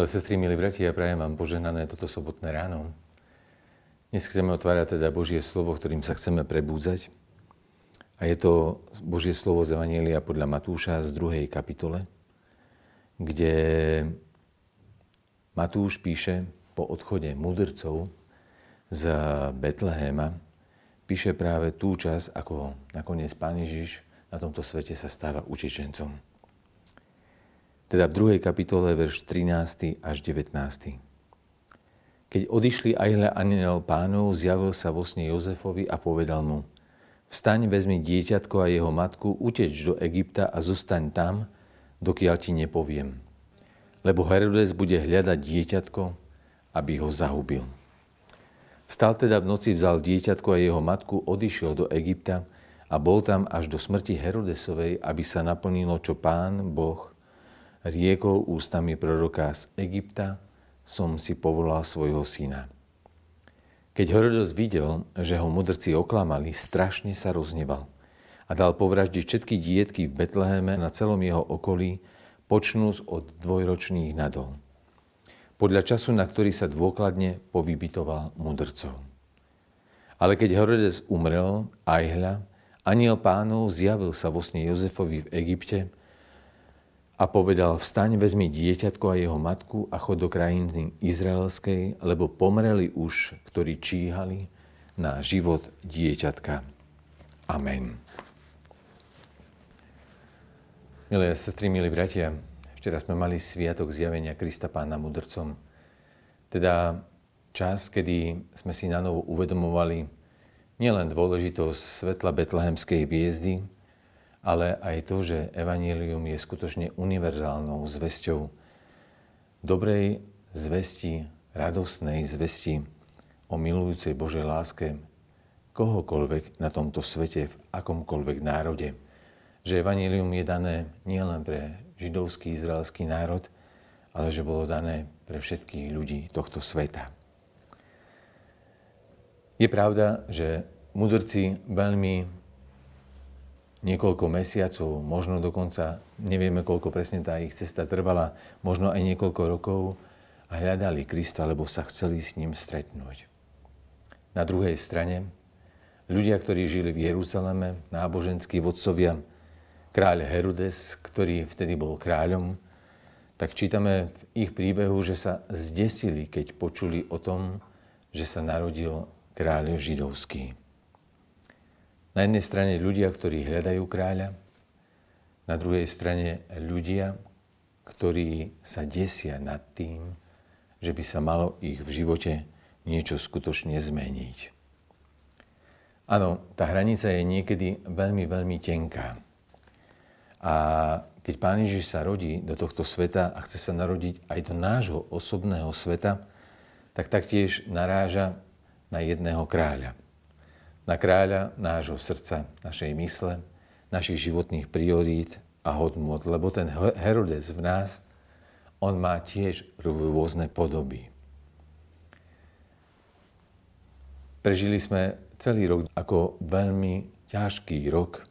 Milé sestry, milí bratia, ja prajem vám požehnané toto sobotné ráno. Dnes chceme otvárať teda Božie slovo, ktorým sa chceme prebúdzať. A je to Božie slovo z Evanielia podľa Matúša z 2. kapitole, kde Matúš píše po odchode mudrcov z Betlehema, píše práve tú čas, ako nakoniec Pán Ježiš na tomto svete sa stáva utečencom teda v druhej kapitole, verš 13. až 19. Keď odišli Ajhle aniel pánov, zjavil sa vo sne Jozefovi a povedal mu, vstaň, vezmi dieťatko a jeho matku, uteč do Egypta a zostaň tam, dokiaľ ti nepoviem. Lebo Herodes bude hľadať dieťatko, aby ho zahubil. Vstal teda v noci, vzal dieťatko a jeho matku, odišiel do Egypta a bol tam až do smrti Herodesovej, aby sa naplnilo, čo pán Boh riekol ústami proroka z Egypta som si povolal svojho syna. Keď Herodos videl, že ho mudrci oklamali, strašne sa rozneval a dal povraždiť všetky dietky v Betleheme na celom jeho okolí, počnúc od dvojročných nadol. Podľa času, na ktorý sa dôkladne povybitoval mudrcov. Ale keď Herodes umrel, aj hľa, aniel pánov zjavil sa vo sne Jozefovi v Egypte a povedal, vstaň, vezmi dieťatko a jeho matku a chod do krajiny izraelskej, lebo pomreli už, ktorí číhali na život dieťatka. Amen. Milé sestry, milí bratia, včera sme mali sviatok zjavenia Krista Pána mudrcom. Teda čas, kedy sme si na novo uvedomovali nielen dôležitosť svetla betlehemskej hviezdy, ale aj to, že evanílium je skutočne univerzálnou zväzťou dobrej zvesti, radosnej zvesti o milujúcej Božej láske kohokoľvek na tomto svete, v akomkoľvek národe. Že evanílium je dané nielen pre židovský, izraelský národ, ale že bolo dané pre všetkých ľudí tohto sveta. Je pravda, že mudrci veľmi niekoľko mesiacov, možno dokonca nevieme, koľko presne tá ich cesta trvala, možno aj niekoľko rokov a hľadali Krista, lebo sa chceli s ním stretnúť. Na druhej strane, ľudia, ktorí žili v Jeruzaleme, náboženskí vodcovia, kráľ Herodes, ktorý vtedy bol kráľom, tak čítame v ich príbehu, že sa zdesili, keď počuli o tom, že sa narodil kráľ židovský. Na jednej strane ľudia, ktorí hľadajú kráľa, na druhej strane ľudia, ktorí sa desia nad tým, že by sa malo ich v živote niečo skutočne zmeniť. Áno, tá hranica je niekedy veľmi, veľmi tenká. A keď Pán Ježiš sa rodí do tohto sveta a chce sa narodiť aj do nášho osobného sveta, tak taktiež naráža na jedného kráľa na kráľa nášho srdca, našej mysle, našich životných priorít a hodnot, lebo ten Herodes v nás, on má tiež rôzne podoby. Prežili sme celý rok ako veľmi ťažký rok,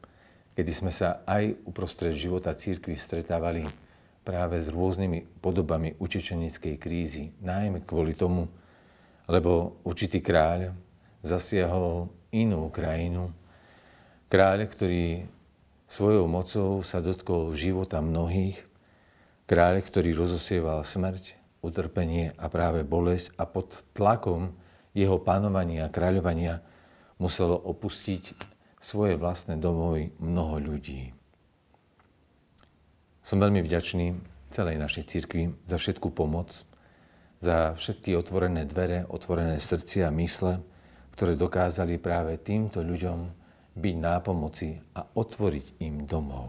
kedy sme sa aj uprostred života církvy stretávali práve s rôznymi podobami utečenickej krízy. Najmä kvôli tomu, lebo určitý kráľ zasiahol inú krajinu. Kráľ, ktorý svojou mocou sa dotkol života mnohých. Kráľ, ktorý rozosieval smrť, utrpenie a práve bolesť a pod tlakom jeho panovania a kráľovania muselo opustiť svoje vlastné domovy mnoho ľudí. Som veľmi vďačný celej našej cirkvi za všetku pomoc, za všetky otvorené dvere, otvorené srdcia a mysle, ktoré dokázali práve týmto ľuďom byť nápomoci a otvoriť im domov.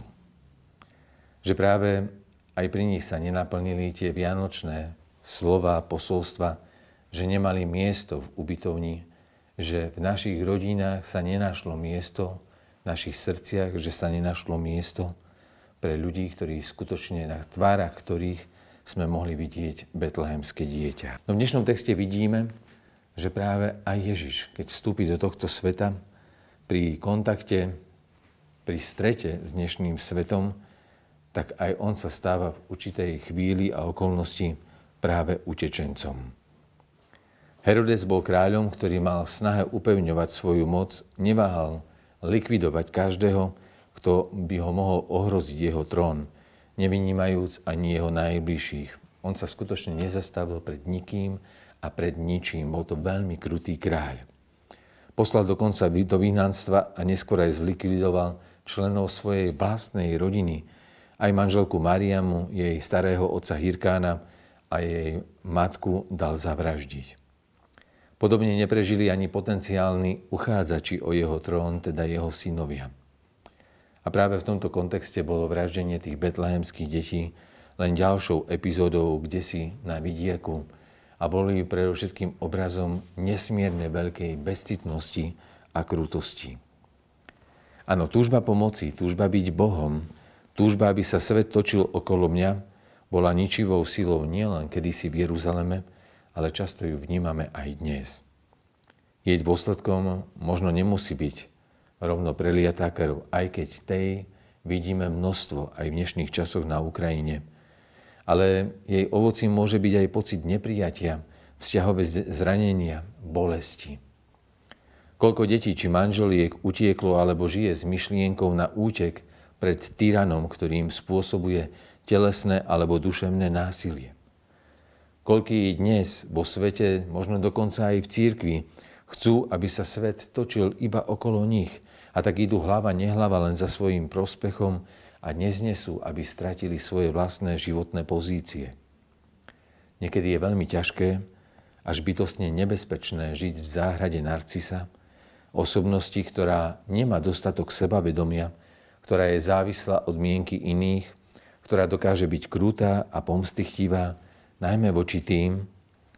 Že práve aj pri nich sa nenaplnili tie vianočné slova, posolstva, že nemali miesto v ubytovni, že v našich rodinách sa nenašlo miesto, v našich srdciach, že sa nenašlo miesto pre ľudí, ktorí skutočne na tvárach ktorých sme mohli vidieť betlehemské dieťa. No v dnešnom texte vidíme, že práve aj Ježiš, keď vstúpi do tohto sveta, pri kontakte, pri strete s dnešným svetom, tak aj on sa stáva v určitej chvíli a okolnosti práve utečencom. Herodes bol kráľom, ktorý mal v snahe upevňovať svoju moc, neváhal likvidovať každého, kto by ho mohol ohroziť jeho trón, nevynímajúc ani jeho najbližších. On sa skutočne nezastavil pred nikým a pred ničím. Bol to veľmi krutý kráľ. Poslal dokonca do vyhnanstva a neskôr aj zlikvidoval členov svojej vlastnej rodiny, aj manželku Mariamu, jej starého otca Hirkána a jej matku dal zavraždiť. Podobne neprežili ani potenciálni uchádzači o jeho trón, teda jeho synovia. A práve v tomto kontexte bolo vraždenie tých betlehemských detí len ďalšou epizódou kde si na vidieku a boli predovšetkým obrazom nesmierne veľkej bezcitnosti a krutosti. Áno, túžba pomoci, túžba byť Bohom, túžba, aby sa svet točil okolo mňa, bola ničivou silou nielen kedysi v Jeruzaleme, ale často ju vnímame aj dnes. Jej dôsledkom možno nemusí byť rovno preliatá krv, aj keď tej vidíme množstvo aj v dnešných časoch na Ukrajine. Ale jej ovocím môže byť aj pocit neprijatia, vzťahové zranenia, bolesti. Koľko detí či manželiek utieklo alebo žije s myšlienkou na útek pred tyranom, ktorým spôsobuje telesné alebo duševné násilie. Koľký dnes vo svete, možno dokonca aj v církvi, chcú, aby sa svet točil iba okolo nich – a tak idú hlava nehlava len za svojim prospechom a neznesú, aby stratili svoje vlastné životné pozície. Niekedy je veľmi ťažké až bytostne nebezpečné žiť v záhrade narcisa, osobnosti, ktorá nemá dostatok sebavedomia, ktorá je závislá od mienky iných, ktorá dokáže byť krutá a pomstychtivá, najmä voči tým,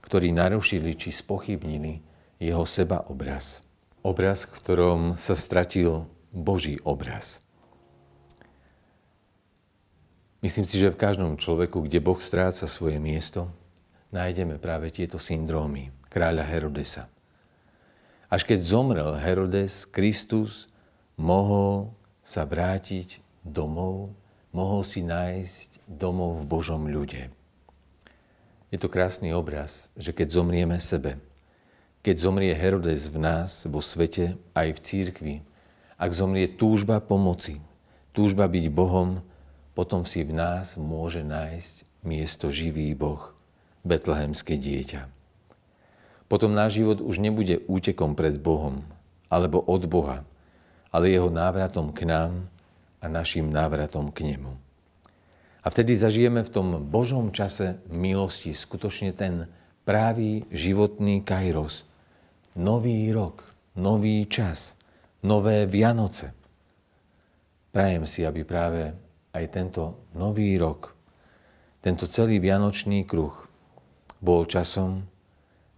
ktorí narušili či spochybnili jeho sebaobraz obraz, v ktorom sa stratil Boží obraz. Myslím si, že v každom človeku, kde Boh stráca svoje miesto, nájdeme práve tieto syndrómy kráľa Herodesa. Až keď zomrel Herodes, Kristus mohol sa vrátiť domov, mohol si nájsť domov v Božom ľude. Je to krásny obraz, že keď zomrieme sebe, keď zomrie Herodes v nás, vo svete, aj v církvi, ak zomrie túžba pomoci, túžba byť Bohom, potom si v nás môže nájsť miesto živý Boh, betlehemské dieťa. Potom náš život už nebude útekom pred Bohom alebo od Boha, ale jeho návratom k nám a našim návratom k Nemu. A vtedy zažijeme v tom Božom čase milosti skutočne ten právý životný kairos – nový rok, nový čas, nové Vianoce. Prajem si, aby práve aj tento nový rok, tento celý vianočný kruh bol časom,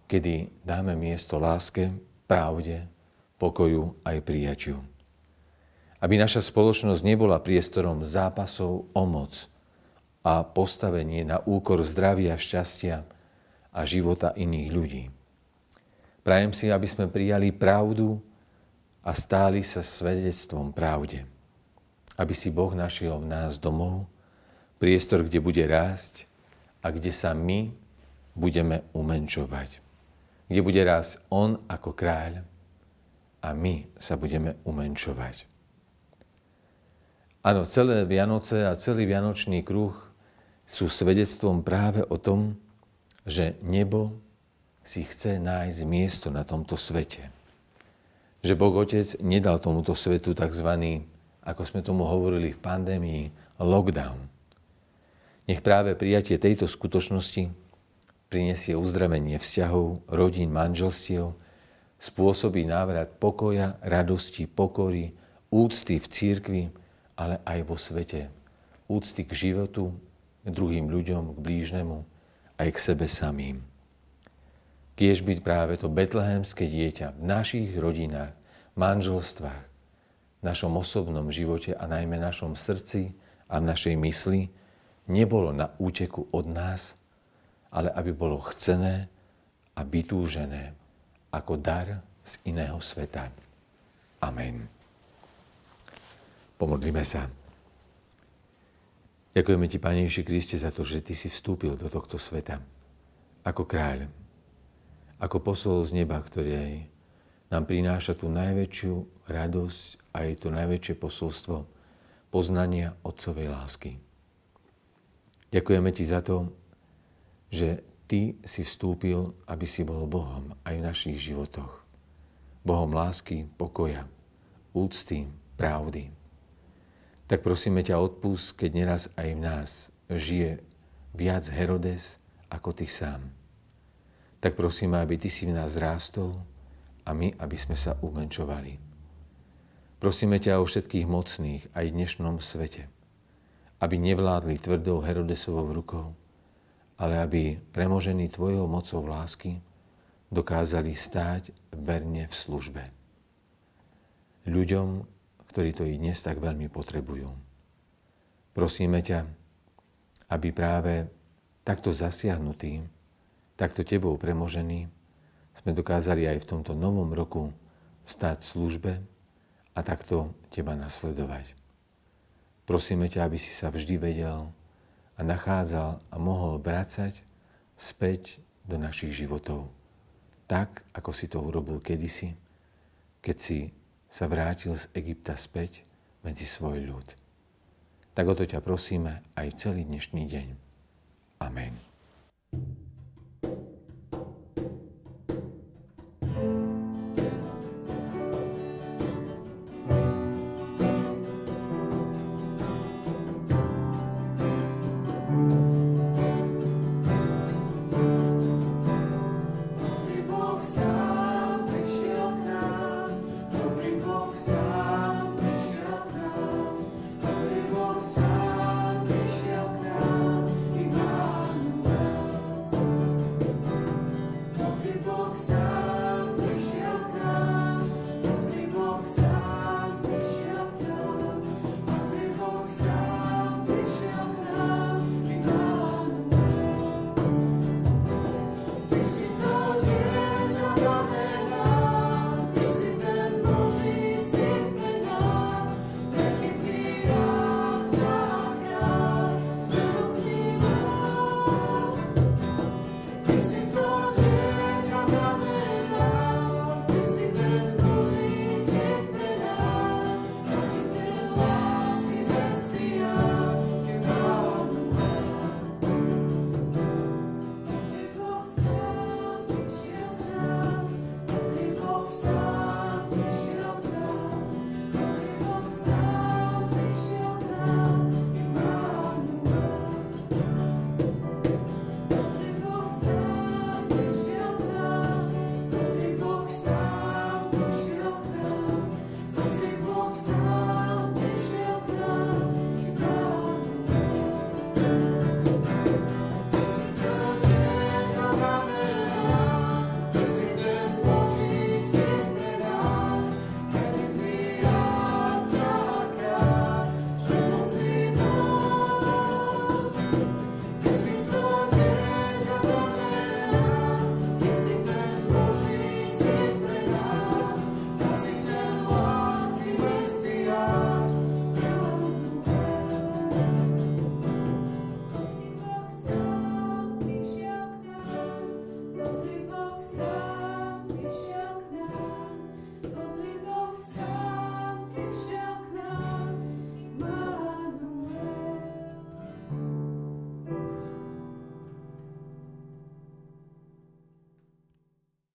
kedy dáme miesto láske, pravde, pokoju aj prijaťu. Aby naša spoločnosť nebola priestorom zápasov o moc a postavenie na úkor zdravia, šťastia a života iných ľudí. Prajem si, aby sme prijali pravdu a stáli sa svedectvom pravde. Aby si Boh našiel v nás domov, priestor, kde bude rásť a kde sa my budeme umenčovať. Kde bude rásť On ako kráľ a my sa budeme umenčovať. Áno, celé Vianoce a celý Vianočný kruh sú svedectvom práve o tom, že nebo si chce nájsť miesto na tomto svete. Že Boh Otec nedal tomuto svetu tzv., ako sme tomu hovorili v pandémii, lockdown. Nech práve prijatie tejto skutočnosti prinesie uzdravenie vzťahov, rodín, manželstiev, spôsobí návrat pokoja, radosti, pokory, úcty v církvi, ale aj vo svete. Úcty k životu, k druhým ľuďom, k blížnemu, aj k sebe samým kiež byť práve to betlehemské dieťa v našich rodinách, manželstvách, našom osobnom živote a najmä našom srdci a v našej mysli nebolo na úteku od nás, ale aby bolo chcené a vytúžené ako dar z iného sveta. Amen. Pomodlíme sa. Ďakujeme Ti, Pane Ježiši Kriste, za to, že Ty si vstúpil do tohto sveta ako kráľ, ako posol z neba, ktorý nám prináša tú najväčšiu radosť a je to najväčšie posolstvo poznania Otcovej lásky. Ďakujeme Ti za to, že Ty si vstúpil, aby si bol Bohom aj v našich životoch. Bohom lásky, pokoja, úcty, pravdy. Tak prosíme ťa odpust, keď neraz aj v nás žije viac Herodes ako Ty sám. Tak prosíme, aby Ty si v nás rástol a my, aby sme sa umenčovali. Prosíme ťa o všetkých mocných aj v dnešnom svete, aby nevládli tvrdou Herodesovou rukou, ale aby premožení Tvojou mocou lásky dokázali stáť verne v službe. Ľuďom, ktorí to i dnes tak veľmi potrebujú. Prosíme ťa, aby práve takto zasiahnutí, takto Tebou premožení, sme dokázali aj v tomto novom roku vstať v službe a takto Teba nasledovať. Prosíme ťa, aby si sa vždy vedel a nachádzal a mohol vrácať späť do našich životov. Tak, ako si to urobil kedysi, keď si sa vrátil z Egypta späť medzi svoj ľud. Tak o to ťa prosíme aj celý dnešný deň. Amen.